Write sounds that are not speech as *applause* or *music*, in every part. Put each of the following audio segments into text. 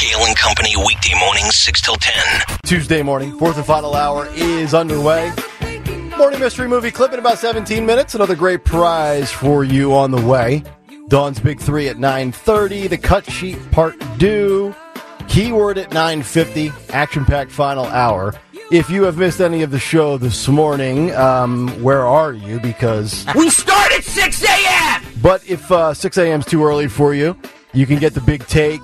Kale and Company weekday mornings 6 till 10. Tuesday morning, fourth and final hour is underway. Morning mystery movie clip in about 17 minutes. Another great prize for you on the way. Dawn's Big Three at 9.30. The cut sheet part due. Keyword at 9.50. Action-packed final hour. If you have missed any of the show this morning, um, where are you? Because We start at 6 a.m. But if uh, 6 a.m. is too early for you, you can get the big take,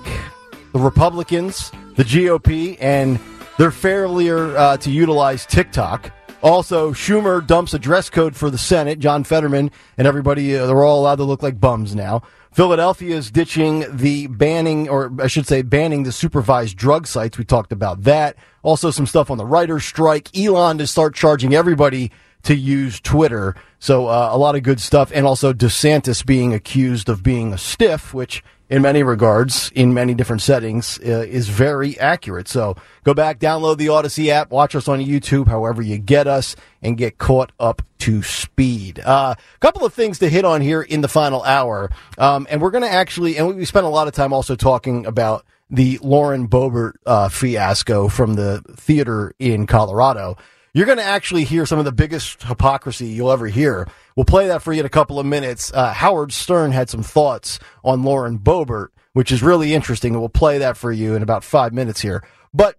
the Republicans, the GOP, and their failure uh, to utilize TikTok. Also, Schumer dumps a dress code for the Senate. John Fetterman and everybody, uh, they're all allowed to look like bums now. Philadelphia is ditching the banning, or I should say, banning the supervised drug sites. We talked about that. Also, some stuff on the writer's strike. Elon to start charging everybody to use Twitter. So uh, a lot of good stuff, and also DeSantis being accused of being a stiff, which in many regards, in many different settings, uh, is very accurate. So go back, download the Odyssey app, watch us on YouTube, however you get us, and get caught up to speed. A uh, couple of things to hit on here in the final hour, um, and we're going to actually, and we spent a lot of time also talking about the Lauren Boebert uh, fiasco from the theater in Colorado. You're going to actually hear some of the biggest hypocrisy you'll ever hear. We'll play that for you in a couple of minutes. Uh, Howard Stern had some thoughts on Lauren Boebert, which is really interesting, and we'll play that for you in about five minutes here. But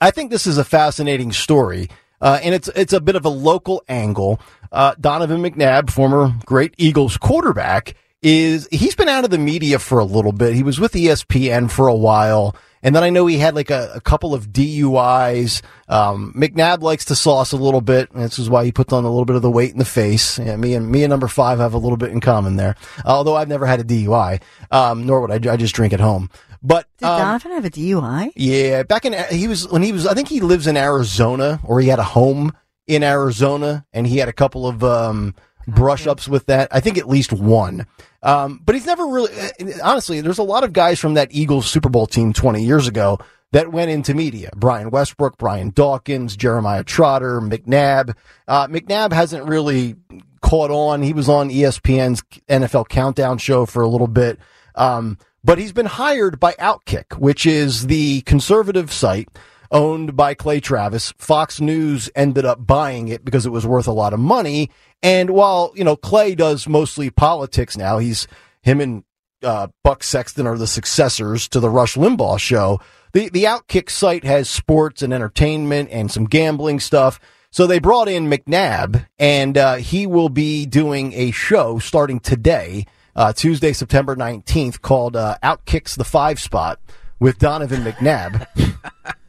I think this is a fascinating story, uh, and it's it's a bit of a local angle. Uh, Donovan McNabb, former great Eagles quarterback, is he's been out of the media for a little bit. He was with ESPN for a while. And then I know he had like a, a couple of DUIs. Um, McNabb likes to sauce a little bit. And This is why he puts on a little bit of the weight in the face. Yeah, me and me and number five have a little bit in common there. Although I've never had a DUI, um, nor would I. I just drink at home. But did um, Donovan have a DUI? Yeah, back in he was when he was. I think he lives in Arizona, or he had a home in Arizona, and he had a couple of um, brush ups with that. I think at least one. Um, but he's never really, uh, honestly, there's a lot of guys from that Eagles Super Bowl team 20 years ago that went into media. Brian Westbrook, Brian Dawkins, Jeremiah Trotter, McNabb. Uh, McNabb hasn't really caught on. He was on ESPN's NFL Countdown show for a little bit. Um, but he's been hired by Outkick, which is the conservative site owned by Clay Travis. Fox News ended up buying it because it was worth a lot of money. And while, you know, Clay does mostly politics now, he's him and uh, Buck Sexton are the successors to the Rush Limbaugh show. The the Outkick site has sports and entertainment and some gambling stuff. So they brought in McNabb, and uh, he will be doing a show starting today, uh, Tuesday, September 19th, called uh, Outkicks the Five Spot with Donovan McNabb. *laughs*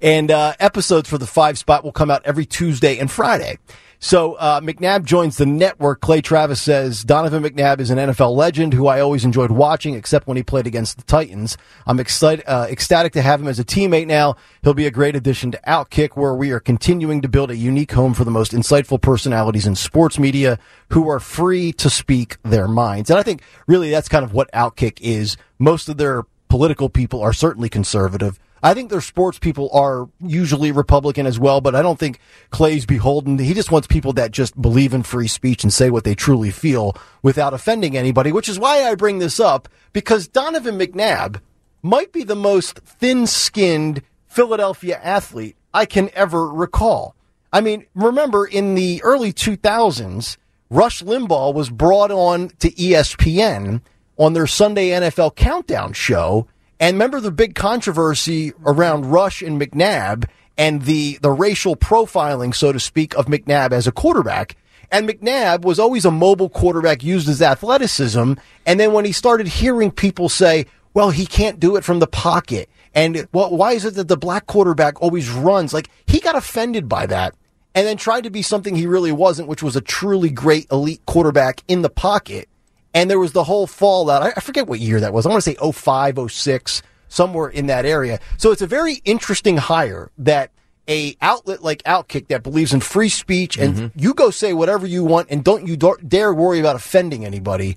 and uh, episodes for the five spot will come out every Tuesday and Friday. So uh, McNabb joins the network. Clay Travis says Donovan McNabb is an NFL legend who I always enjoyed watching, except when he played against the Titans. I'm excited, uh, ecstatic to have him as a teammate now. He'll be a great addition to Outkick, where we are continuing to build a unique home for the most insightful personalities in sports media who are free to speak their minds. And I think really that's kind of what Outkick is. Most of their political people are certainly conservative. I think their sports people are usually Republican as well, but I don't think Clay's beholden. He just wants people that just believe in free speech and say what they truly feel without offending anybody, which is why I bring this up because Donovan McNabb might be the most thin skinned Philadelphia athlete I can ever recall. I mean, remember in the early 2000s, Rush Limbaugh was brought on to ESPN on their Sunday NFL Countdown show. And remember the big controversy around Rush and McNabb and the, the racial profiling, so to speak, of McNabb as a quarterback. And McNabb was always a mobile quarterback, used his athleticism. And then when he started hearing people say, well, he can't do it from the pocket. And well, why is it that the black quarterback always runs? Like he got offended by that and then tried to be something he really wasn't, which was a truly great elite quarterback in the pocket. And there was the whole fallout. I forget what year that was. I want to say 05, 06, somewhere in that area. So it's a very interesting hire that a outlet like Outkick that believes in free speech and mm-hmm. you go say whatever you want and don't you dare worry about offending anybody.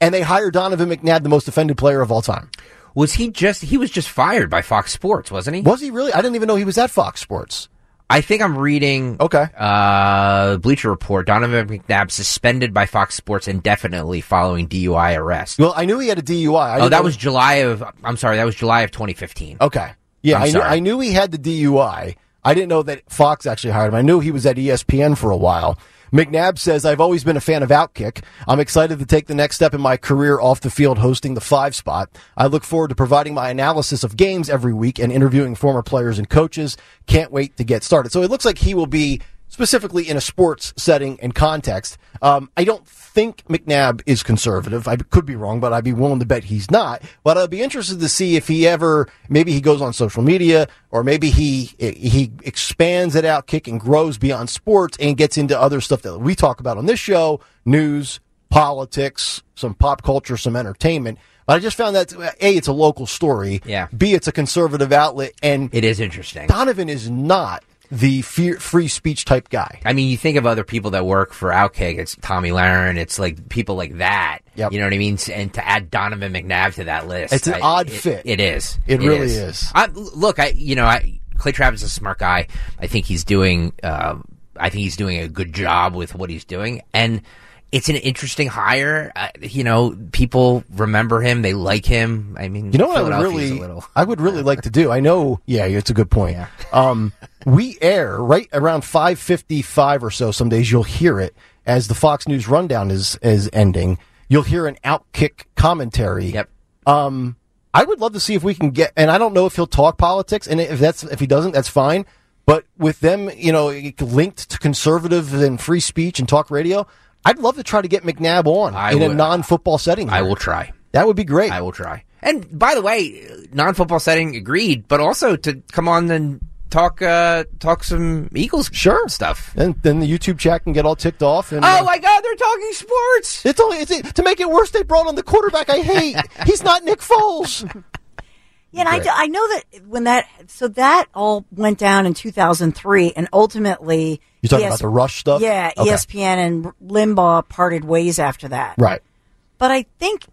And they hire Donovan McNabb, the most offended player of all time. Was he just, he was just fired by Fox Sports, wasn't he? Was he really? I didn't even know he was at Fox Sports. I think I'm reading. Okay. Uh, Bleacher Report. Donovan McNabb suspended by Fox Sports indefinitely following DUI arrest. Well, I knew he had a DUI. I oh, that know- was July of. I'm sorry, that was July of 2015. Okay. Yeah, I knew. I knew he had the DUI. I didn't know that Fox actually hired him. I knew he was at ESPN for a while. McNabb says, I've always been a fan of Outkick. I'm excited to take the next step in my career off the field hosting the five spot. I look forward to providing my analysis of games every week and interviewing former players and coaches. Can't wait to get started. So it looks like he will be specifically in a sports setting and context. Um, I don't think McNabb is conservative. I could be wrong, but I'd be willing to bet he's not. But I'd be interested to see if he ever, maybe he goes on social media, or maybe he he expands it out, kick and grows beyond sports and gets into other stuff that we talk about on this show: news, politics, some pop culture, some entertainment. But I just found that a, it's a local story. Yeah. B, it's a conservative outlet, and It is interesting. Donovan is not the fear, free speech type guy. I mean, you think of other people that work for Outkick. It's Tomi Lahren. It's like people like that. Yep. You know what I mean? And to add Donovan McNabb to that list, It's an I- odd it- fit. It is. It really is. I, look, I you know, I Clay Travis is a smart guy. I think he's doing. Uh, I think he's doing a good job with what he's doing, and it's an interesting hire. Uh, you know, people remember him. They like him. I mean, You know what I would really, little. I would really like to do. I know, yeah, it's a good point. Um, we air right around five fifty-five or so. Some days you'll hear it as the Fox News rundown is is ending. You'll hear an outkick commentary. Yep. Um, I would love to see if we can get, and I don't know if he'll talk politics, and if that's if he doesn't, that's fine. But with them, you know, linked to conservative and free speech and talk radio, I'd love to try to get McNabb on I in a non-football setting. I will try. That would be great. I will try. And by the way, non-football setting agreed, but also to come on and talk uh talk some Eagles Sure. stuff. And then the YouTube chat can get all ticked off. And Oh uh, my God, they're talking sports. it's only it's, to make it worse. They brought on the quarterback I hate. *laughs* He's not Nick Foles. Yeah, and I, I know that when that so that all went down in 2003, and ultimately You talking ES about the Rush stuff? Yeah, Okay. ESPN and Limbaugh parted ways after that. Right. But I think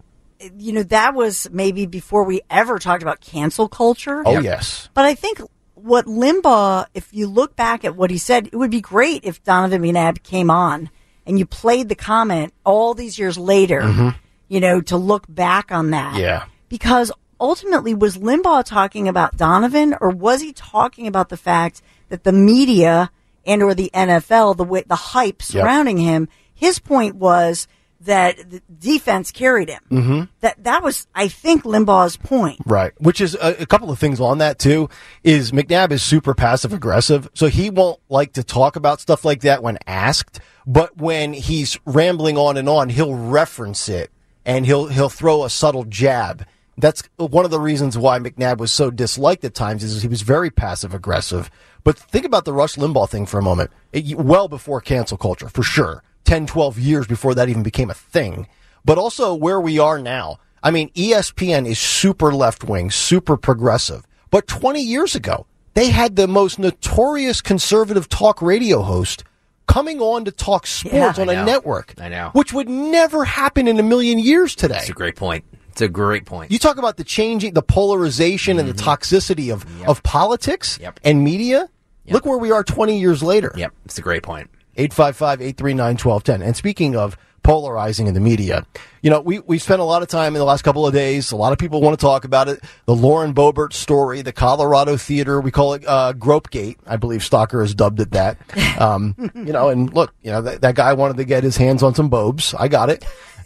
you know that was maybe before we ever talked about cancel culture. Oh yes. But I think what Limbaugh, if you look back at what he said, it would be great if Donovan McNabb came on and you played the comment all these years later, you know, to look back on that. Mm-hmm. Yeah. Because ultimately, was Limbaugh talking about Donovan or was he talking about the fact that the media and or the NFL, the way, the hype surrounding him, his point was that the defense carried him. Mm-hmm. That that was, I think, Limbaugh's point. Right. Which is a, a couple of things on that too. Is McNabb is super passive aggressive, so he won't like to talk about stuff like that when asked. But when he's rambling on and on, he'll reference it and he'll he'll throw a subtle jab. That's one of the reasons why McNabb was so disliked at times is he was very passive aggressive. But think about the Rush Limbaugh thing for a moment. It, well before cancel culture, for sure. 10, 12 years before that even became a thing. But also where we are now. I mean, ESPN is super left wing, super progressive. But 20 years ago, they had the most notorious conservative talk radio host coming on to talk sports Yeah, on a network. I know. Which would never happen in a million years today. It's a great point. It's a great point. You talk about the changing, the polarization and the toxicity of, of politics Mm-hmm. Yep. and media. Look where we are 20 years later. yep, it's a great point. 855-839-1210. And speaking of polarizing in the media, you know, we, we spent a lot of time in the last couple of days. A lot of people want to talk about it. The Lauren Boebert story, the Colorado theater, we call it, uh, Gropegate. I believe Stalker has dubbed it that. *laughs* Um, you know, and look, you know, that, that guy wanted to get his hands on some bobes. I got it.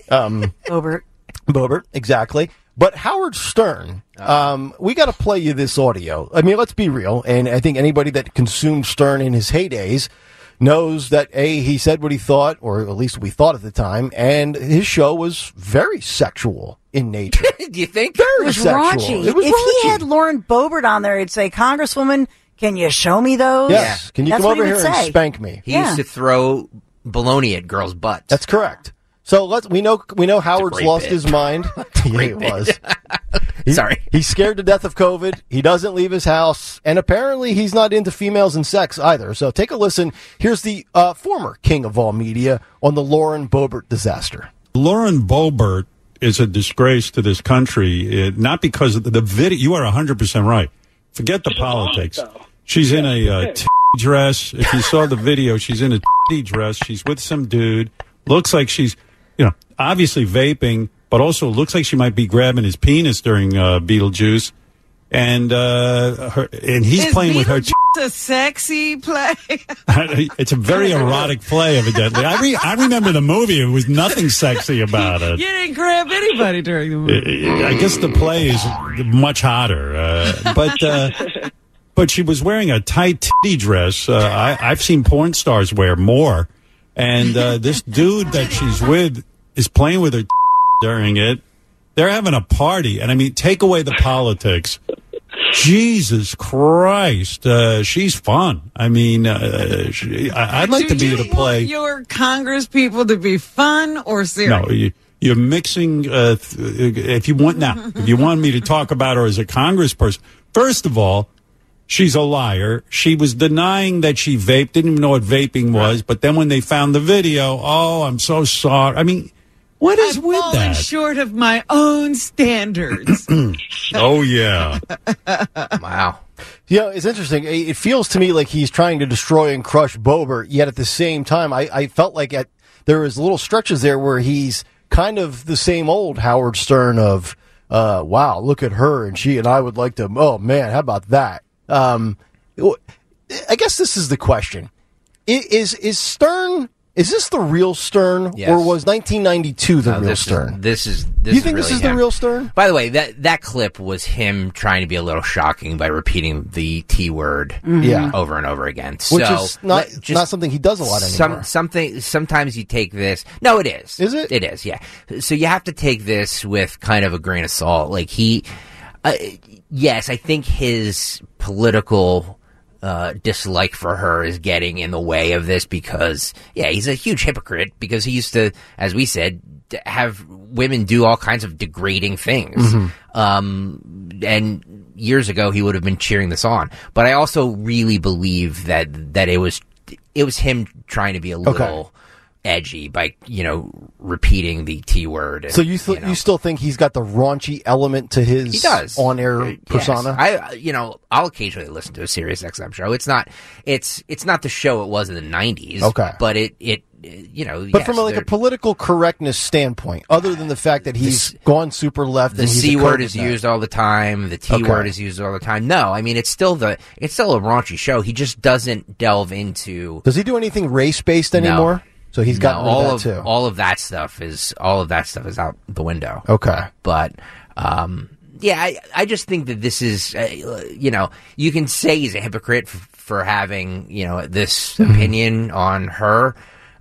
Um, Obert. Boebert, exactly. But Howard Stern, um, we got to play you this audio. I mean, let's be real, and I think anybody that consumed Stern in his heydays knows that a he said what he thought, or at least we thought at the time, and his show was very sexual in nature. *laughs* Do you think? very It was sexual. raunchy. It was if raunchy. he had Lauren Boebert on there, he'd say, Congresswoman, can you show me those? yes, can you That's come what he over would here and spank me? He Yeah. used to throw baloney at girls' butts. That's correct. So let's we know we know Howard's lost bit. his mind. *laughs* *laughs* yeah, great it was. *laughs* He- Sorry. He's scared to death of COVID. He doesn't leave his house. And apparently he's not into females and sex either. So take a listen. Here's the uh, former king of all media on the Lauren Boebert disaster. Lauren Boebert is a disgrace to this country, uh, not because of the, the video. You are 100% right. Forget the politics. She's in a uh, t- dress. If you saw the video, she's in a dress. She's with some dude. Looks like she's, you know, obviously vaping, but also looks like she might be grabbing his penis during uh, Beetlejuice. And uh, her, and he's Is playing with her. Beetlejuice a sexy play? *laughs* it's a very erotic play, evidently. I, re- I remember the movie. It was nothing sexy about it. you didn't grab anybody during the movie. I guess the play is much hotter, uh, but uh, but she was wearing a tight titty dress. Uh, I, I've seen porn stars wear more, and uh, this dude that she's with is playing with her *laughs* during it. They're having a party, and I mean, take away the politics. Jesus Christ, uh, she's fun. I mean, uh, she, I, I'd like Do to be you at a play. your Congress people to be fun or serious? No, you, you're mixing. Uh, th- if you want now, if you want me to talk about her as a congressperson, first of all, she's a liar. She was denying that she vaped. Didn't even know what vaping was. But then when they found the video, oh, I'm so sorry. I mean, what is I've with fallen that? short of my own standards. *clears throat* oh yeah, *laughs* Wow. You know, it's interesting. It it feels to me like he's trying to destroy and crush Boebert, yet at the same time, I, I felt like at there was little stretches there where he's kind of the same old Howard Stern of, uh, wow, look at her and she and I would like to. Oh man, how about that? Um, I guess this is the question: Is is Stern? Is this the real Stern, Yes. or was 1992 the No, real this Stern? Is, this is. This you think is this really is the real Stern? By the way, that that clip was him trying to be a little shocking by repeating the T word Yeah. over and over again. Which so is not just not something he does a lot anymore. Some something. Sometimes you take this. No, it is. Is it? It is. Yeah. So you have to take this with kind of a grain of salt. Like he, uh, yes, I think his political. Uh, dislike for her is getting in the way of this because, yeah, he's a huge hypocrite because he used to, as we said, have women do all kinds of degrading things. Um, and years ago he would have been cheering this on. But I also really believe that that it was it was him trying to be a little edgy by you know repeating the T word. and, So you th- know. you still think he's got the raunchy element to his He does on air Uh, persona? Yes. I, you know, I'll occasionally listen to a Sirius XM show. It's not, it's, it's not the show it was in the '90s. Okay. but it, it, you know, but yes, from like a political correctness standpoint, other than the fact that he's gone super left, the and he's a C word is used all the time. The T Okay. word is used all the time. No, I mean it's still the it's still a raunchy show. He just doesn't delve into Does he do anything race based anymore? So he's got no, all that of too. all of that stuff is all of that stuff is out the window. okay. but um, yeah, I, I just think that this is, uh, you know, you can say he's a hypocrite f- for having, you know, this Mm-hmm. opinion on her.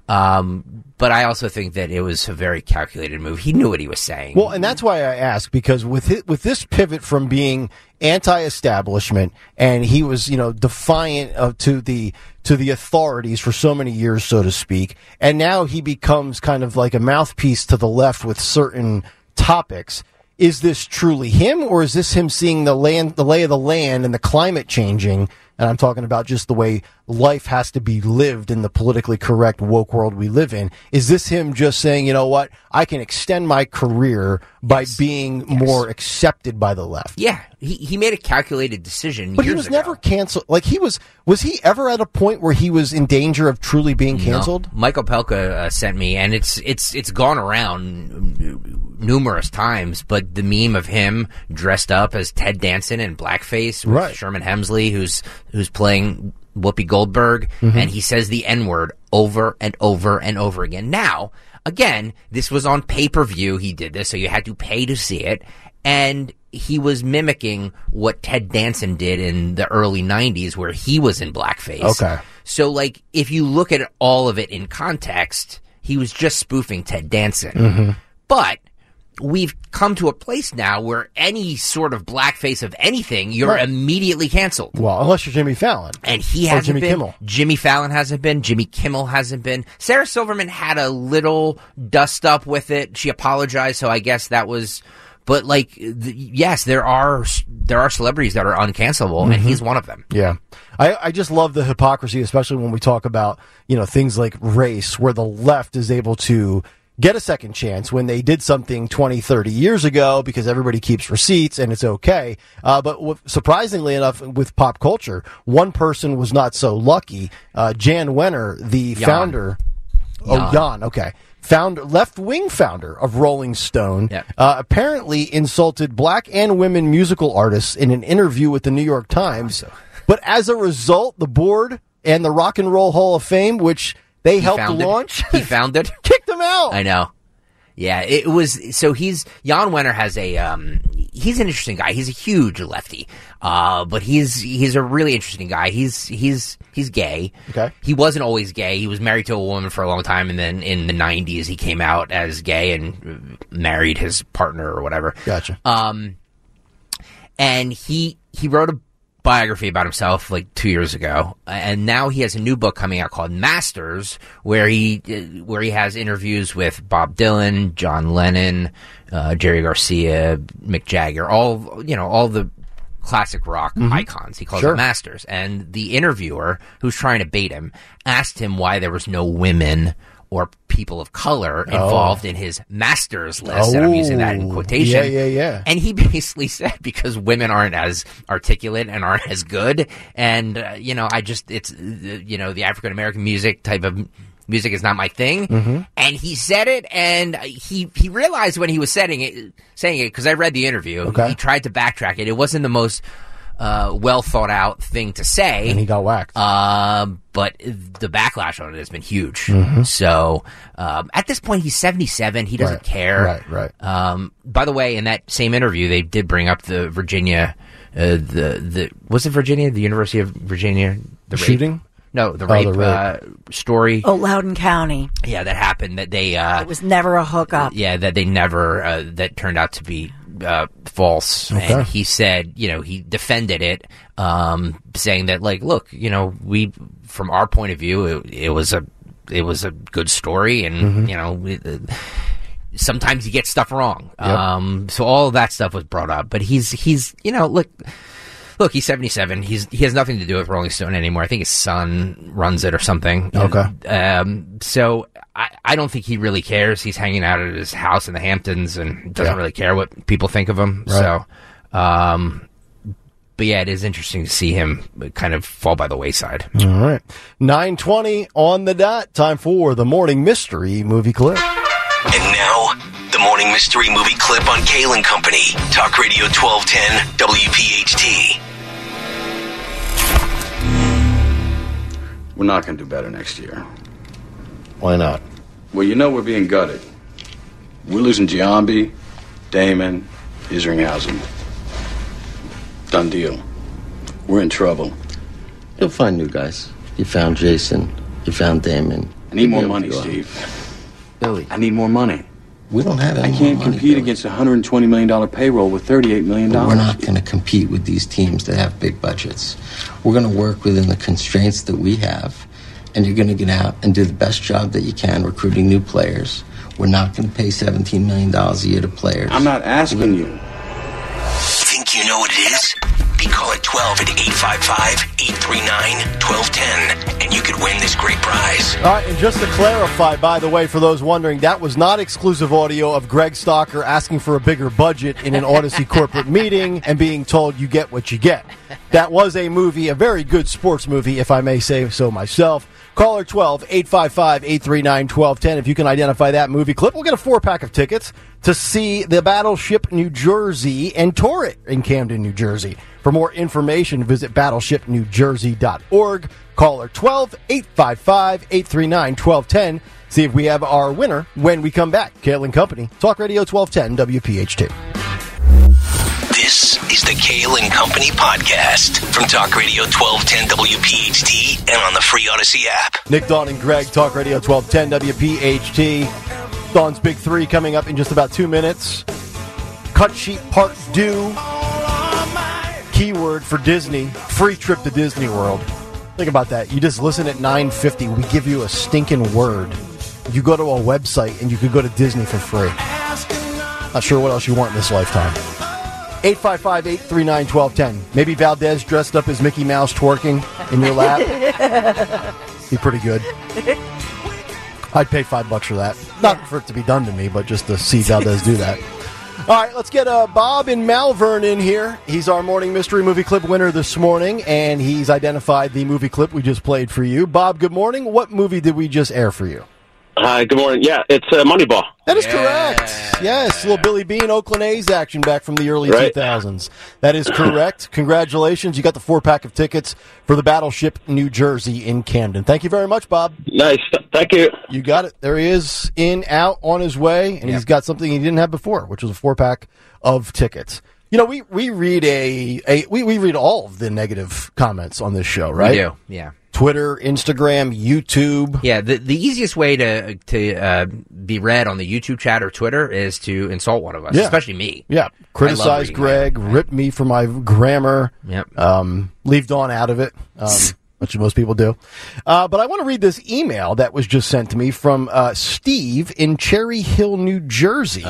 Um, but I also think that it was a very calculated move. He knew what he was saying. Well, and that's why I ask because with it, with this pivot from being anti-establishment and he was, you know, defiant of to the to the authorities for so many years, so to speak, and now he becomes kind of like a mouthpiece to the left with certain topics. Is this truly him, or is this him seeing the land, the lay of the land, and the climate changing? And I'm talking about just the way life has to be lived in the politically correct woke world we live in. Is this him just saying, you know what, I can extend my career by being more accepted by the left? yeah, he, he made a calculated decision. But he was ago. never canceled. Like he was, was he ever at a point where he was in danger of truly being canceled? No. Michael Pelka uh, sent me, and it's it's it's gone around numerous times. But the meme of him dressed up as Ted Danson in blackface with Right. Sherman Hemsley, who's who's playing Whoopi Goldberg, Mm-hmm. and he says the N word over and over and over again. Now, again, this was on pay per view. He did this, so you had to pay to see it, and he was mimicking what Ted Danson did in the early '90s, where he was in blackface. Okay. So, like, if you look at all of it in context, he was just spoofing Ted Danson. Mm-hmm. But we've come to a place now where any sort of blackface of anything, you're Right. immediately canceled. Well, unless you're Jimmy Fallon. And he hasn't Jimmy been. Kimmel. Jimmy Fallon hasn't been. Jimmy Kimmel hasn't been. Sarah Silverman had a little dust up with it. She apologized, so I guess that was. But like, th- yes, there are there are celebrities that are uncancelable, Mm-hmm. and he's one of them. Yeah. I, I just love the hypocrisy, especially when we talk about, you know, things like race, where the left is able to get a second chance when they did something 20, 30 years ago because everybody keeps receipts and it's okay. Uh, but w- surprisingly enough, with pop culture, one person was not so lucky. Uh, Jan Wenner, the Jan. founder. Oh, Jan. Okay. Founder, left wing founder of Rolling Stone, Yep. uh, apparently insulted black and women musical artists in an interview with the New York Times. But as a result, the board and the Rock and Roll Hall of Fame, which they He helped founded- launch, He founded. *laughs* kicked him out. I know. Yeah, it was. So he's Jan Wenner has a. Um, he's an interesting guy. He's a huge lefty, uh, but he's he's a really interesting guy. He's he's he's gay. Okay. He wasn't always gay. He was married to a woman for a long time, and then in the '90s he came out as gay and married his partner or whatever. Gotcha. Um, and he he wrote a biography about himself like two years ago, and now he has a new book coming out called Masters, where he uh, where he has interviews with Bob Dylan, John Lennon, uh, Jerry Garcia, Mick Jagger, all you know, all the classic rock icons. He calls Sure. them Masters, and the interviewer who's trying to bait him asked him why there was no women. Or people of color involved in his masters list, and I'm using that in Oh. quotation. Yeah, yeah, yeah. And he *laughs* basically said because women aren't as articulate and aren't as good, and uh, you know, I just it's uh, you know the African American music type of music is not my thing. Mm-hmm. And he said it, and he he realized when he was saying it, saying it because I read the interview. Okay. He tried to backtrack it. It wasn't the most uh, well thought out thing to say. and he got whacked. Um, but the backlash on it has been huge. Mm-hmm. So um, at this point, he's seventy seven. He doesn't Right, care. right, right. Um, by the way, in that same interview, they did bring up the Virginia, uh, the the was it Virginia, the University of Virginia, the rape- Shooting? No, the Oh, rape, the rape. Uh, story. Oh, Loudoun County. Yeah, that happened. That they. Uh, It was never a hookup. yeah, that they never uh, that turned out to be uh, false. And he said, you know, he defended it, um, saying that, like, look, you know, we from our point of view, it, it was a it was a good story, and you know. It, uh, Sometimes you get stuff wrong, um, so all of that stuff was brought up. But he's he's you know look look he's seventy seven. He's he has nothing to do with Rolling Stone anymore. I think his son runs it or something. Okay. Um, so I, I don't think he really cares. He's hanging out at his house in the Hamptons and doesn't Yeah. really care what people think of him. Right. So, um, but yeah, it is interesting to see him kind of fall by the wayside. All right. 920 on the dot. Time for the morning mystery movie clip. And now, the morning mystery movie clip on Kale and Company. Talk Radio 1210 WPHT. We're not going to do better next year. Why not? Well, you know we're being gutted. We're losing Giambi, Damon, Isringhausen. Done deal. We're in trouble. You'll find new guys. You found Jason. You found Damon. I need more money, be able to go. Steve. Billy, I need more money. We don't have any. I can't more compete Billy. against a $120 million payroll with $38 million. We're not going to compete with these teams that have big budgets. We're going to work within the constraints that we have, and you're going to get out and do the best job that you can recruiting new players. We're not going to pay $17 million a year to players. I'm not asking you. Think you know what it is? Be call at 12 at 855 839 1210 and you could win this great prize. All right, and just to clarify, by the way, for those wondering, that was not exclusive audio of Greg Stalker asking for a bigger budget in an Odyssey *laughs* corporate meeting and being told you get what you get. That was a movie, a very good sports movie, if I may say so myself. Caller 12 855 839 1210. If you can identify that movie clip, we'll get a four pack of tickets to see the Battleship New Jersey and tour it in Camden, New Jersey. For more information, visit battleshipnewjersey.org. Caller 12 855 839 1210. See if we have our winner when we come back. Kale and Company, Talk Radio 1210 WPHT. This is the Kale and Company podcast from Talk Radio 1210 WPHT and on the free Odyssey app. Nick, Dawn, and Greg, Talk Radio 1210 WPHT. Dawn's Big Three coming up in just about two minutes. Cut sheet part due. Keyword for Disney. Free trip to Disney World. Think about that. You just listen at 950. We give you a stinking word. You go to a website and you could go to Disney for free. Not sure what else you want in this lifetime. 855 839 1210. Maybe Valdez dressed up as Mickey Mouse twerking in your lap. *laughs* Be pretty good. I'd pay five bucks for that. Not for it to be done to me, but just to see Valdez do that. All right, let's get uh, Bob in Malvern in here. He's our morning mystery movie clip winner this morning, and he's identified the movie clip we just played for you. Bob, good morning. What movie did we just air for you? Hi, good morning. Yeah, it's uh, Moneyball. That is correct. Yes, little Billy Beane, Oakland A's action back from the early Right. 2000s. That is correct. *clears throat* Congratulations. You got the four pack of tickets for the Battleship New Jersey in Camden. Thank you very much, Bob. Nice. Thank you. You got it. There he is, in, out, on his way, and he's got something he didn't have before, which was a four pack of tickets. You know, we, we read a, a we, we read all of the negative comments on this show, right? We do. Yeah. Twitter, Instagram, YouTube. Yeah, the the easiest way to to uh, be read on the YouTube chat or Twitter is to insult one of us, Yeah. especially me. Yeah, criticize Greg, rip me for my grammar. Yep. Um, leave Dawn out of it, um, *laughs* which most people do. Uh, but I want to read this email that was just sent to me from uh, Steve in Cherry Hill, New Jersey.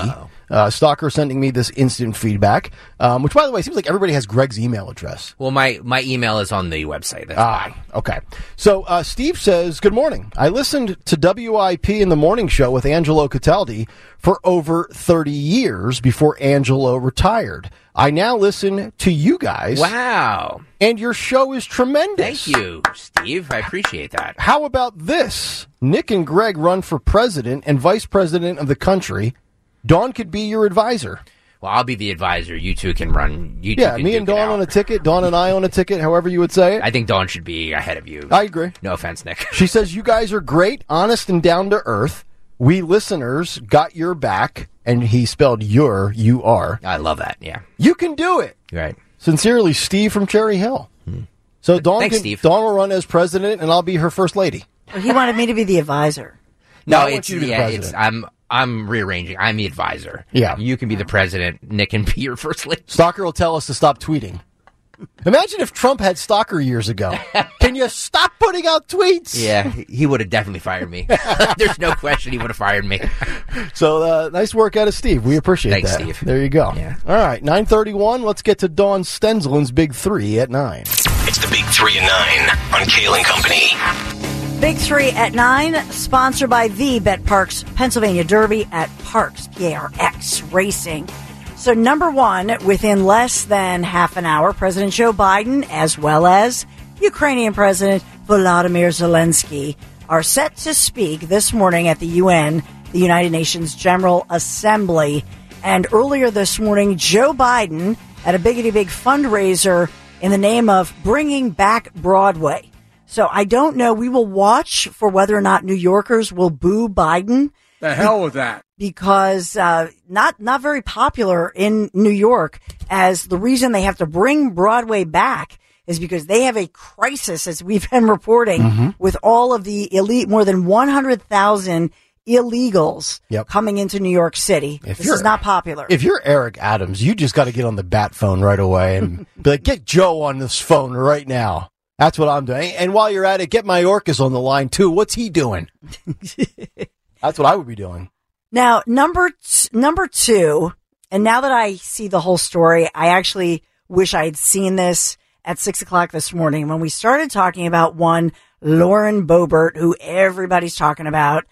Uh, stalker sending me this instant feedback, um, which, by the way, seems like everybody has Greg's email address. Well, my my email is on the website. That's Ah, okay. So uh, Steve says, "Good morning. I listened to WIP in the morning show with Angelo Cataldi for over 30 years before Angelo retired. I now listen to you guys. Wow. And your show is tremendous. Thank you, Steve. I appreciate that. How about this? Nick and Greg run for president and vice president of the country. Dawn could be your advisor. Well, I'll be the advisor. You two can run. You two yeah, can me and duke Dawn on a ticket. Dawn and I on a ticket. However you would say it. I think Dawn should be ahead of you. I agree. No offense, Nick. She says, You guys are great, honest, and down to earth. We listeners got your back. And he spelled your, you are. I love that. Yeah. You can do it. Right. Sincerely, Steve from Cherry Hill. Hmm. So Dawn, Thanks, can, Steve. Dawn will run as president, and I'll be her first lady. He wanted me to be the advisor. No, No, I want it's you to be the yeah, president. it's I'm I'm rearranging. I'm the advisor. Yeah. You can be the president. Nick can be your first lady. Stalker will tell us to stop tweeting. Imagine if Trump had stalker years ago. *laughs* Can you stop putting out tweets? Yeah, he would have definitely fired me. *laughs* *laughs* There's no question he would have fired me. So uh, nice work out of Steve. We appreciate Thanks, that. Steve. There you go. Yeah. All right, nine thirty-one. Let's get to Dawn Stensland's big three at nine. It's the Big Three and Nine on Kale and Company. Big three at nine, sponsored by the betPARX Pennsylvania Derby at Parx PRX Racing. So, number one, within less than half an hour, President Joe Biden, as well as Ukrainian President Volodymyr Zelensky, are set to speak this morning at the UN, the United Nations General Assembly. And earlier this morning, Joe Biden at a biggity big fundraiser in the name of bringing back Broadway. So I don't know. We will watch for whether or not New Yorkers will boo Biden The hell with that. because uh, not not very popular in New York. As the reason they have to bring Broadway back is because they have a crisis, as we've been reporting, Mm-hmm. with all of the elite, more than one hundred thousand illegals Yep. coming into New York City. If this is not popular. If you're Eric Adams, you just got to get on the bat phone right away and be like, "Get Joe on this phone right now." That's what I'm doing. And while you're at it, get Mayorkas on the line too. What's he doing? *laughs* That's what I would be doing. Now, number t- number two, and now that I see the whole story, I actually wish I had seen this at six o'clock this morning when we started talking about one Lauren Boebert, who everybody's talking about.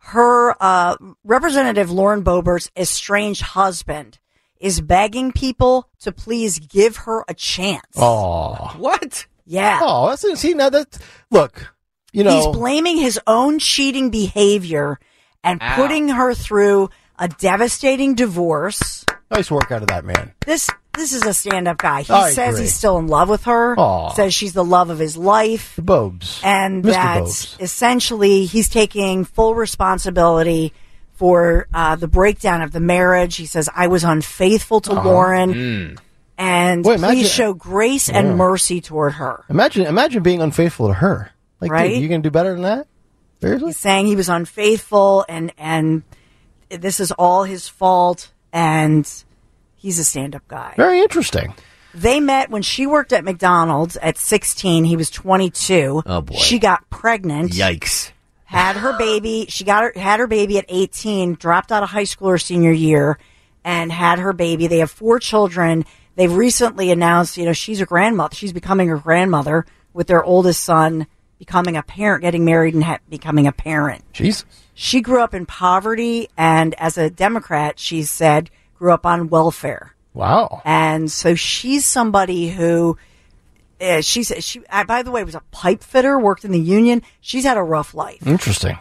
Her uh, representative Lauren Boebert's estranged husband is begging people to please give her a chance. Oh, What? Yeah. oh, that's see now that look, you know, He's blaming his own cheating behavior and Ow. putting her through a devastating divorce. nice work out of that man. This this is a stand-up guy. He I says agree. he's still in love with her. Aw. Says she's the love of his life, The Bobes and Mr. that Bobes. essentially he's taking full responsibility for uh, the breakdown of the marriage. He says I was unfaithful to uh-huh. Lauren, mm. And Boy, please imagine- show grace and mercy toward her. Imagine, imagine being unfaithful to her. Like, Right? dude, you gonna do better than that? Seriously? He's saying he was unfaithful and and this is all his fault and he's a stand-up guy. Very interesting. They met when she worked at McDonald's at 16, he was 22. Oh, boy. She got pregnant, Yikes. had her baby, she got her had her baby at 18, dropped out of high school her senior year and had her baby. They have four children. They've recently announced, you know, she's a grandmother. She's becoming a grandmother with their oldest son becoming a parent, getting married and ha- becoming a parent. Jesus. She grew up in poverty, and as a Democrat, she said grew up on welfare. Wow. And so she's somebody who uh, she. Uh, by the way, was a pipe fitter, worked in the union. She's had a rough life, Interesting.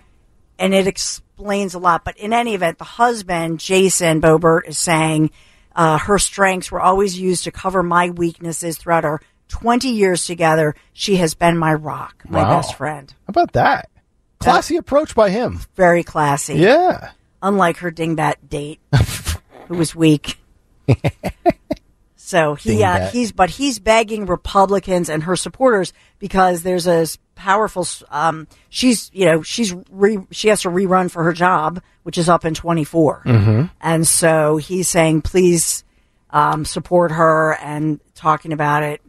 and it explains a lot. But in any event, the husband, Jason Boebert, is saying uh, her strengths were always used to cover my weaknesses throughout our 20 years together. She has been my rock, my Wow. best friend. How about that? Classy approach by him. Very classy. Yeah. Unlike her dingbat date, who was weak. *laughs* So he uh, he's but he's begging Republicans and her supporters because there's a powerful um she's you know she's re, she has to rerun for her job which is up in 24 Mhm. and so he's saying please um, support her and talking about it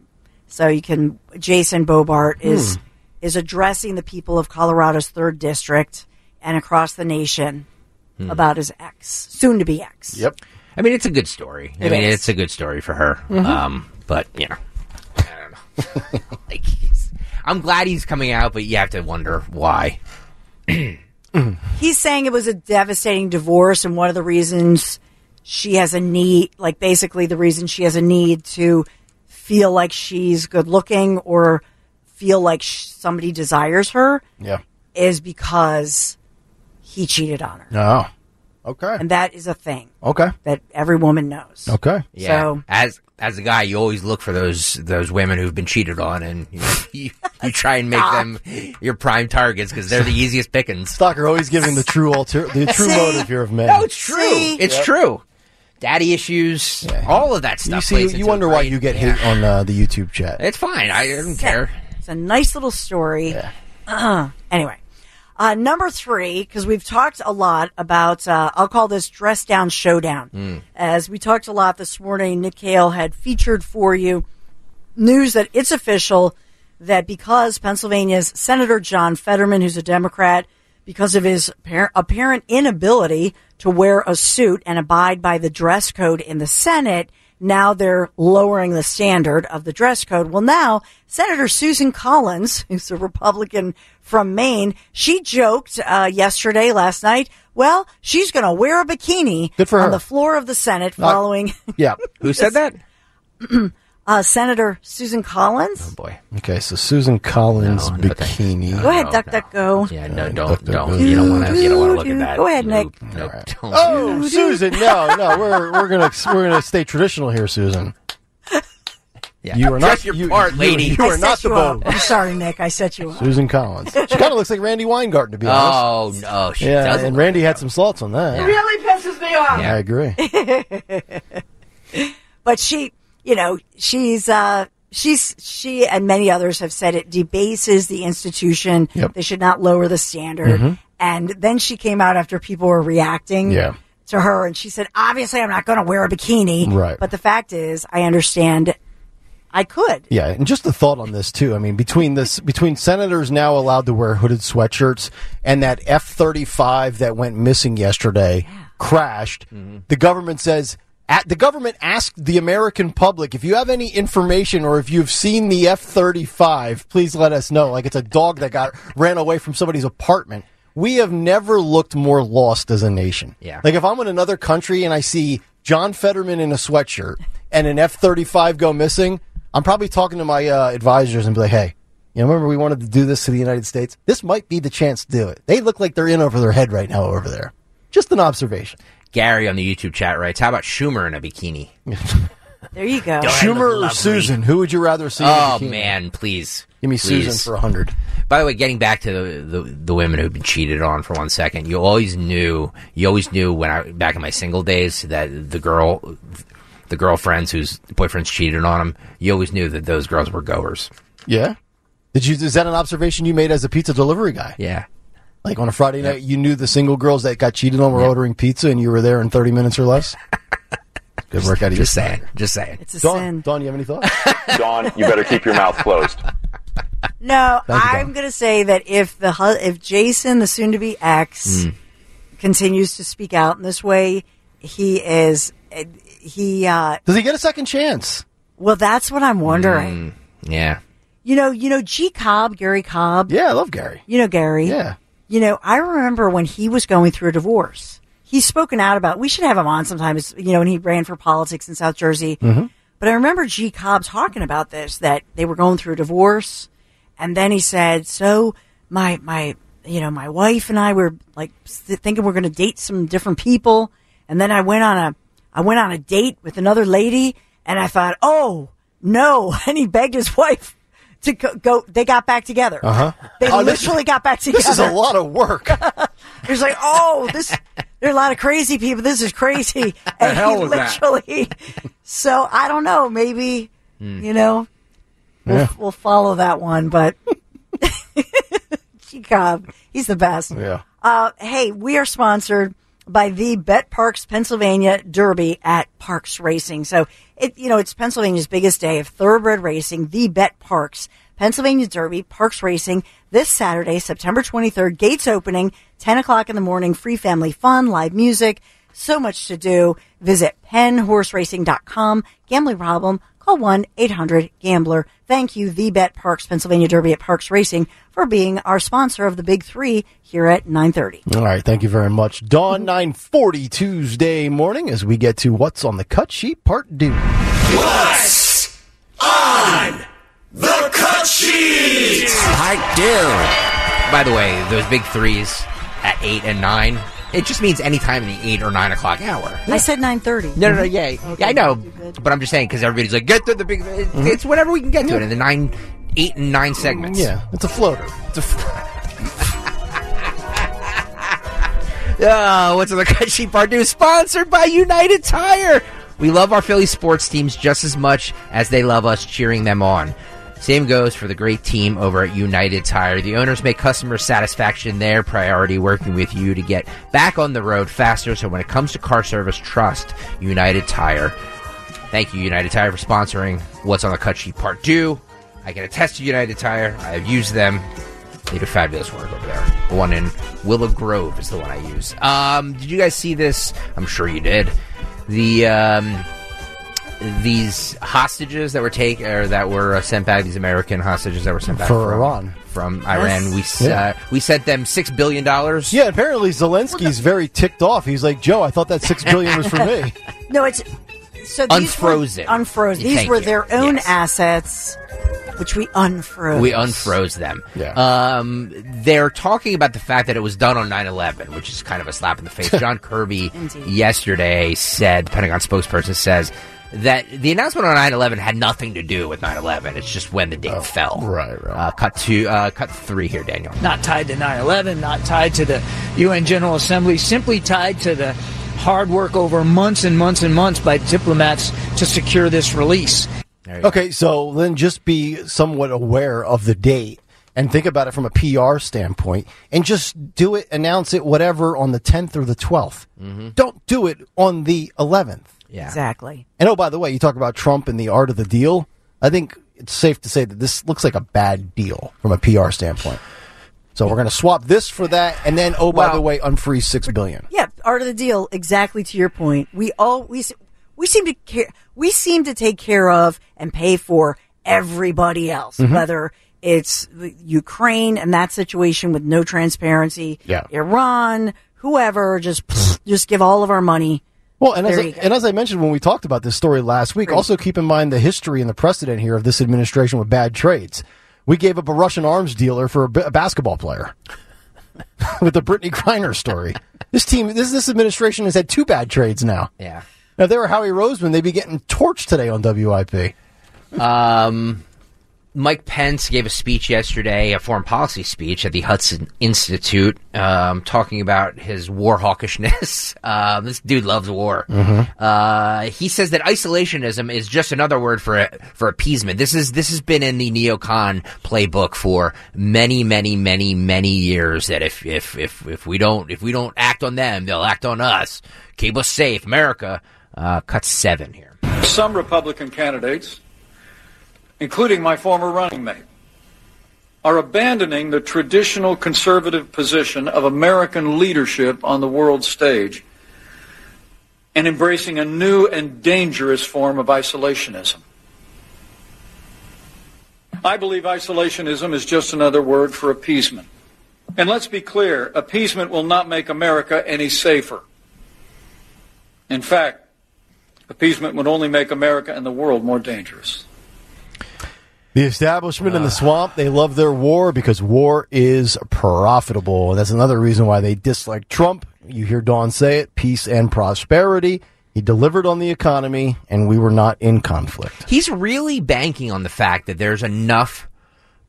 so you can Jason Boebert is Hmm. is addressing the people of Colorado's third district and across the nation Hmm. about his ex soon to be ex Yep. I mean, it's a good story. I It mean, is. it's a good story for her. Mhm. Um, but you know, I don't know. *laughs* like, I'm glad he's coming out, but you have to wonder why. He's saying it was a devastating divorce, and one of the reasons she has a need, like basically the reason she has a need to feel like she's good looking or feel like sh- somebody desires her, Yeah. is because he cheated on her. Oh. Okay. And that is a thing Okay. that every woman knows. Okay. Yeah. So- as as a guy, you always look for those those women who've been cheated on, and *laughs* you you, you try and make them your prime targets because they're the easiest pickings. Stalker always giving the true alter the true See? motive here of men. No, it's true. It's Yep. true. Daddy issues, all of that stuff. You see, plays you into wonder it, why right? you get Yeah. hate on uh, the YouTube chat. It's fine. I don't care. It's a nice little story. Uh, anyway, uh, number three, because we've talked a lot about, uh, I'll call this dress down showdown. As we talked a lot this morning, Nick Cale had featured for you news that it's official that because Pennsylvania's Senator John Fetterman, who's a Democrat, because of his apparent inability to wear a suit and abide by the dress code in the Senate, now they're lowering the standard of the dress code. Well, now Senator Susan Collins, who's a Republican from Maine, she joked uh, yesterday, last night. Well, she's going to wear a bikini Good for on the floor of the Senate Not- following *laughs* Yeah. Who said that? *clears throat* uh, Senator Susan Collins. Oh boy. Okay, so Susan Collins bikini. Go ahead, Duck Duck Go. Yeah, no, don't, don't. You don't want to. You don't want to look at that. Go ahead, Nick. No, don't. Oh, Susan, no, no, we're we're gonna we're gonna stay traditional here, Susan. Yeah. You are not your you, part, lady. You, I are not the you up. I'm sorry, Nick. I set you up. Susan Collins. She kind of looks like Randi Weingarten, to be honest. Oh no, she yeah, doesn't. and Randi had some thoughts on that. It really pisses me off. Yeah. I agree. *laughs* But she, you know, she's uh she's she and many others have said it debases the institution. Yep. They should not lower the standard. Mhm. And then she came out after people were reacting Yeah. to her and she said, Obviously I'm not gonna wear a bikini. Right. But the fact is I understand I could. Yeah, and just a thought on this too. I mean, between this, between senators now allowed to wear hooded sweatshirts and that F thirty five that went missing yesterday crashed, mm-hmm. the government says. At, the government asked the American public if you have any information or if you've seen the F thirty five, please let us know. Like it's a dog that got ran away from somebody's apartment. We have never looked more lost as a nation. Yeah. Like if I'm in another country and I see John Fetterman in a sweatshirt and an F thirty five go missing, I'm probably talking to my uh, advisors and be like, "Hey, you know, remember we wanted to do this to the United States? This might be the chance to do it. They look like they're in over their head right now over there. Just an observation." Gary on the YouTube chat writes, "How about Schumer in a bikini?" *laughs* There you go. Schumer or Susan? Who would you rather see? in a Oh bikini? man, please give me Please. Susan for a hundred. By the way, getting back to the, the the women who've been cheated on for one second, you always knew you always knew when I back in my single days that the girl, the girlfriends whose boyfriends cheated on them, you always knew that those girls were goers. Yeah. Did you? Is that an observation you made as a pizza delivery guy? Yeah. Like on a Friday night, you knew the single girls that got cheated on were ordering pizza, and you were there in thirty minutes or less. *laughs* Good work out of you. Just saying. Just saying. It's a Dawn, sin. Dawn, you have any thoughts? *laughs* Don, you better keep your mouth closed. No, Thank you, I'm going to say that if the hu- if Jason, the soon to be ex, Hmm. continues to speak out in this way, he is he. uh Does he get a second chance? Well, that's what I'm wondering. Yeah. You know, you know, G Cobb, Gary Cobb. Yeah, I love Gary. You know Gary. Yeah. you know, I remember when he was going through a divorce. He's spoken out about. We should have him on sometimes. You know, when he ran for politics in South Jersey. But I remember G. Cobb talking about this that they were going through a divorce, and then he said, "So my my you know my wife and I were like thinking we're going to date some different people, and then I went on a I went on a date with another lady, and I thought, oh no, *laughs* and he begged his wife." To go, go, they got back together. Uh huh. They literally got back together. This is a lot of work. *laughs* He's like, oh, this. There are a lot of crazy people. This is crazy. *laughs* And hell he was that? literally. So I don't know. Maybe you know, we'll, Yeah. we'll follow that one. But G Cobb, he's the best. Yeah. Uh, hey, we are sponsored by the betPARX Pennsylvania Derby at Parx Racing. So it, you know, it's Pennsylvania's biggest day of thoroughbred racing. The betPARX Pennsylvania Derby, Parx Racing, this Saturday, September 23rd. Gates opening, 10 o'clock in the morning. Free family fun, live music, so much to do. Visit pennhorseracing.com. Gambling problem? Call 1-800-GAMBLER. Thank you, The betPARX Pennsylvania Derby at Parx Racing for being our sponsor of the Big Three here at 930. All right, thank you very much. Dawn mm-hmm. 940 Tuesday morning as we get to What's on the Cut Sheet Part 2. What's on the cut sheet? I do. By the way, those big threes at eight and nine, it just means any time in the eight or nine o'clock hour. I said 930. No, no, no, yeah, mm-hmm. yeah, I know, but I'm just saying because everybody's like, get to the big. it- It's mm-hmm. whenever we can get to it in the nine, eight and nine mm, segments. Yeah, it's a floater. It's a. a *laughs* f- Oh, what's on the cut sheet part two? Sponsored by United Tire. We love our Philly sports teams just as much as they love us cheering them on. Same goes for the great team over at United Tire. The owners make customer satisfaction their priority, working with you to get back on the road faster. So when it comes to car service, trust United Tire. Thank you, United Tire, for sponsoring What's on the Cut Sheet Part 2. I can attest to United Tire. I have used them. They do fabulous work over there. The one in Willow Grove is the one I use. Um, did you guys see this? I'm sure you did. The um, these hostages that were take or that were uh, sent back. These American hostages that were sent back For from Iran. From Iran. We s Yeah. uh, we sent them six billion dollars. yeah, apparently Zelensky's very ticked off. He's like, Joe, I thought that six billion was for me. *laughs* No, it's so these Unfrozen. Were, unfrozen. These Thank were you. their own Yes. assets, which we unfroze. We unfroze them. Yeah. Um, they're talking about the fact that it was done on 9-11, which is kind of a slap in the face. *laughs* John Kirby yesterday said, the Pentagon spokesperson says, that the announcement on 9-11 had nothing to do with 9-11. It's just when the date fell. Oh, right, right. Uh, cut to, uh, cut three here, Daniel. not tied to 9-11 not tied to the un general assembly simply tied to the hard work over months and months and months by diplomats to secure this release There you go. Okay, so then just be somewhat aware of the date and think about it from a PR standpoint and just do it, announce it, whatever, on the 10th or the 12th. Don't do it on the 11th. Yeah. exactly. And oh, by the way, you talk about Trump and the art of the deal. I think it's safe to say that this looks like a bad deal from a PR standpoint. So we're going to swap this for that, and then oh, by Well- the way, unfreeze six billion. Yeah, art of the deal. Exactly to your point. We all we we seem to care. We seem to take care of and pay for everybody else, Mm-hmm. whether it's Ukraine and that situation with no transparency. Yeah. Iran, whoever, just just give all of our money. Well, and as, I, and as I mentioned when we talked about this story last week, also keep in mind the history and the precedent here of this administration with bad trades. We gave up a Russian arms dealer for a, b- a basketball player *laughs* with the Brittney Griner story. *laughs* This team, this this administration has had two bad trades now. Yeah. Now, if they were Howie Roseman, they'd be getting torched today on WIP. Um, Mike Pence gave a speech yesterday, a foreign policy speech at the Hudson Institute, um, talking about his war hawkishness. *laughs* um, this dude loves war. Uh, he says that isolationism is just another word for for appeasement. This is this has been in the neocon playbook for many, many, many, many years. That if if if if we don't if we don't act on them, they'll act on us. Keep us safe, America. Uh, cut seven here. Some Republican candidates, including my former running mate, are abandoning the traditional conservative position of American leadership on the world stage and embracing a new and dangerous form of isolationism. I believe isolationism is just another word for appeasement. And let's be clear appeasement will not make America any safer. In fact, appeasement would only make America and the world more dangerous. The establishment in the swamp, they love their war because war is profitable. And that's another reason why they dislike Trump. You hear Don say it peace and prosperity. He delivered on the economy, and we were not in conflict. He's really banking on the fact that there's enough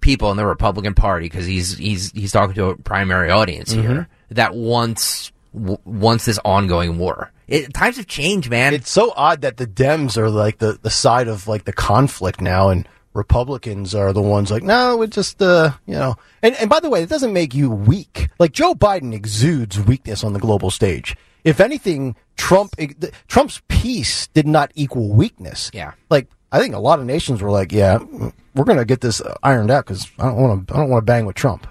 people in the Republican Party because he's he's he's talking to a primary audience here Mhm. that wants w- wants this ongoing war. It, times have changed, man. It's so odd that the Dems are like the, the side of like the conflict now, and Republicans are the ones like, no, it just, uh, you know. And, and by the way, it doesn't make you weak. Like Joe Biden exudes weakness on the global stage. If anything, Trump, Trump's peace did not equal weakness. Yeah. Like, I think a lot of nations were like, yeah, we're going to get this ironed out because I don't want to, I don't want to bang with Trump.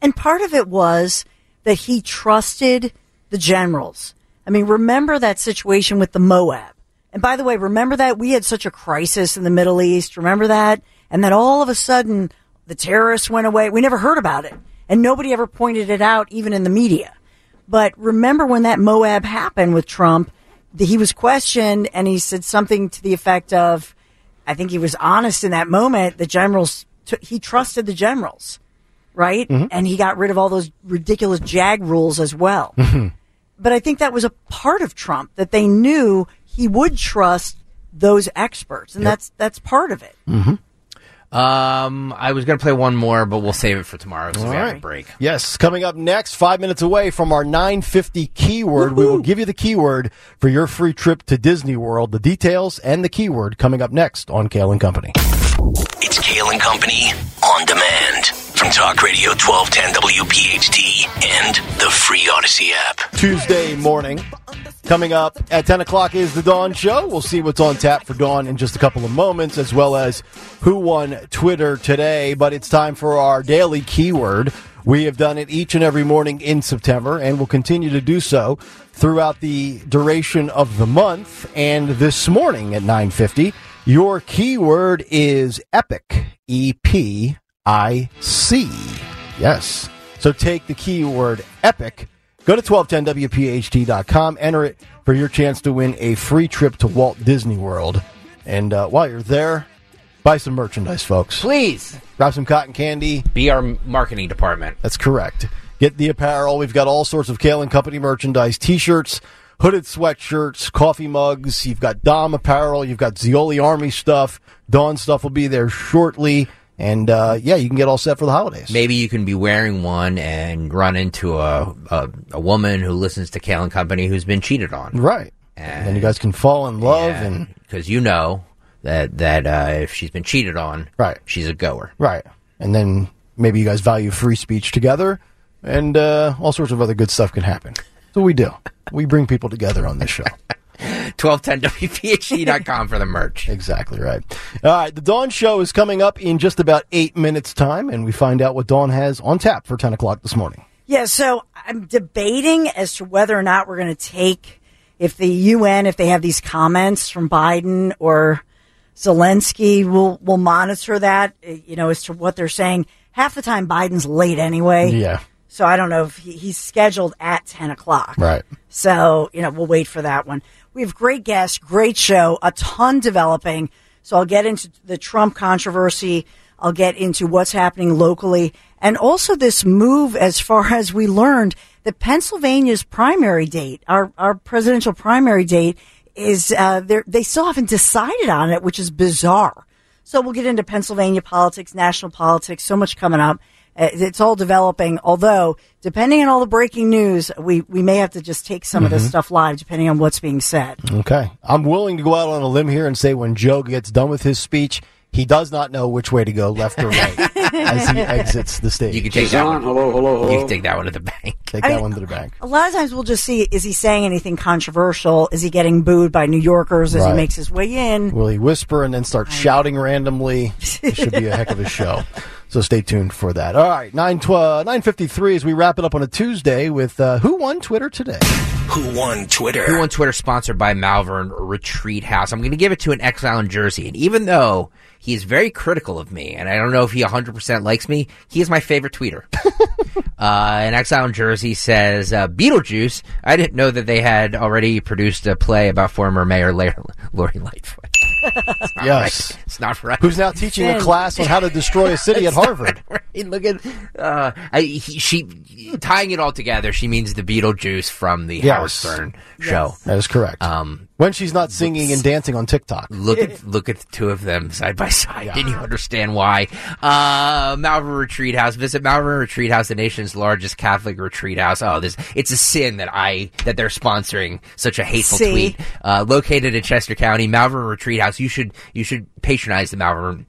And part of it was that he trusted the generals. I mean, remember that situation with the Moab. And by the way, remember that we had such a crisis in the Middle East. Remember that? And then all of a sudden the terrorists went away. We never heard about it. And nobody ever pointed it out, even in the media. But remember when that Moab happened with Trump, he was questioned and he said something to the effect of, I think he was honest in that moment. The generals, t- he trusted the generals, right? Mm-hmm. And he got rid of all those ridiculous JAG rules as well. Mm-hmm. But I think that was a part of Trump that they knew he would trust those experts, and Yep. that's that's part of it. Mm-hmm. Um, I was going to play one more, but we'll save it for tomorrow because All we have a break. Yes, coming up next, five minutes away from our 950 keyword, we will give you the keyword for your free trip to Disney World. The details and the keyword coming up next on Kale and Company. It's Kale and Company on demand from Talk Radio 1210 WPHT and the free Audacy app. Tuesday morning. Coming up at 10 o'clock is the Dawn Show. We'll see what's on tap for Dawn in just a couple of moments, as well as who won Twitter today. But it's time for our daily keyword. We have done it each and every morning in September, and will continue to do so throughout the duration of the month. And this morning at 950, your keyword is epic. E P I C. Yes. So take the keyword epic. Go to 1210WPHT.com, enter it for your chance to win a free trip to Walt Disney World. And uh, while you're there, buy some merchandise, folks. Please. Grab some cotton candy. Be our marketing department. That's correct. Get the apparel. We've got all sorts of Kale and Company merchandise, t-shirts, hooded sweatshirts, coffee mugs. You've got Dom apparel. You've got Zeoli Army stuff. Dawn stuff will be there shortly. And uh, yeah, you can get all set for the holidays. Maybe you can be wearing one and run into a a, a woman who listens to Kale and Company who's been cheated on. Right. And then you guys can fall in love and because you know that that uh, if she's been cheated on, right, she's a goer. Right. And then maybe you guys value free speech together, and uh, all sorts of other good stuff can happen. So we do. We bring people together on this show. *laughs* 1210WPHT.com for the merch. Exactly right. All right. The Dawn Show is coming up in just about eight minutes' time, and we find out what Dawn has on tap for 10 o'clock this morning. Yeah, so I'm debating as to whether or not we're going to take if the UN, if they have these comments from Biden or Zelensky, we'll, we'll monitor that. uh, You know, as to what they're saying. Half the time, Biden's late anyway. Yeah. So I don't know if he, he's scheduled at ten o'clock. Right. So, you know, we'll wait for that one. We have great guests, great show, a ton developing. So I'll get into the Trump controversy. I'll get into what's happening locally and also this move as far as we learned that Pennsylvania's primary date, our, our presidential primary date is, uh, they still haven't decided on it, which is bizarre. So we'll get into Pennsylvania politics, national politics, so much coming up. It's all developing. Although, depending on all the breaking news, we, we may have to just take some of this Mhm. stuff live, depending on what's being said. Okay. I'm willing to go out on a limb here and say when Joe gets done with his speech, he does not know which way to go, left or right, as he *laughs* exits the stage. You can take that one. Hello, hello, hello. You can take that one to the bank. Take I that mean- one to the bank. A lot of times we'll just see, is he saying anything controversial? Is he getting booed by New Yorkers as Right. he makes his way in? Will he whisper and then start shouting randomly? It should be a heck of a show. *laughs* So stay tuned for that. All right, 9, 12, 953 as we wrap it up on a Tuesday with uh, Who Won Twitter Today? Who won Twitter? Who Won Twitter sponsored by Malvern Retreat House. I'm going to give it to an exile in Jersey. And even though he is very critical of me, and I don't know if he 100% likes me, he is my favorite tweeter. *laughs* uh, an exile in Jersey says, uh, Beetlejuice, I didn't know that they had already produced a play about former Mayor Larry, Lori Lightfoot. It's Yes. right. It's not right. Who's now teaching a class on how to destroy a city *laughs* at Harvard? right. Look at uh, I, he, she tying it all together. She means the Beetlejuice from the Howard Yes. Stern show. That is correct. Um, when she's not singing and dancing on TikTok. Look at *laughs* look at the two of them side by side. Didn't you understand why? Uh, Malvern Retreat House. Visit Malvern Retreat House, the nation's largest Catholic retreat house. Oh, this it's a sin that I that they're sponsoring such a hateful See? tweet. Uh, located in Chester County, Malvern Retreat House. You should you should patronize the Malvern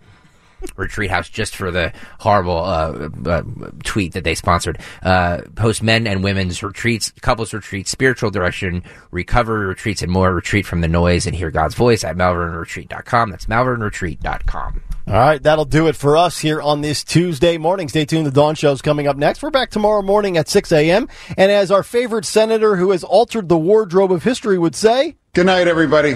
retreat house just for the horrible uh, uh, tweet that they sponsored. Uh, host men and women's retreats, couples retreats, spiritual direction, recovery retreats, and more. Retreat from the noise and hear God's voice at malvernretreat.com. That's malvernretreat.com. All right, that'll do it for us here on this Tuesday morning. Stay tuned. The Dawn Show's coming up next. We're back tomorrow morning at 6 a.m. And as our favorite senator who has altered the wardrobe of history would say, Good night, everybody.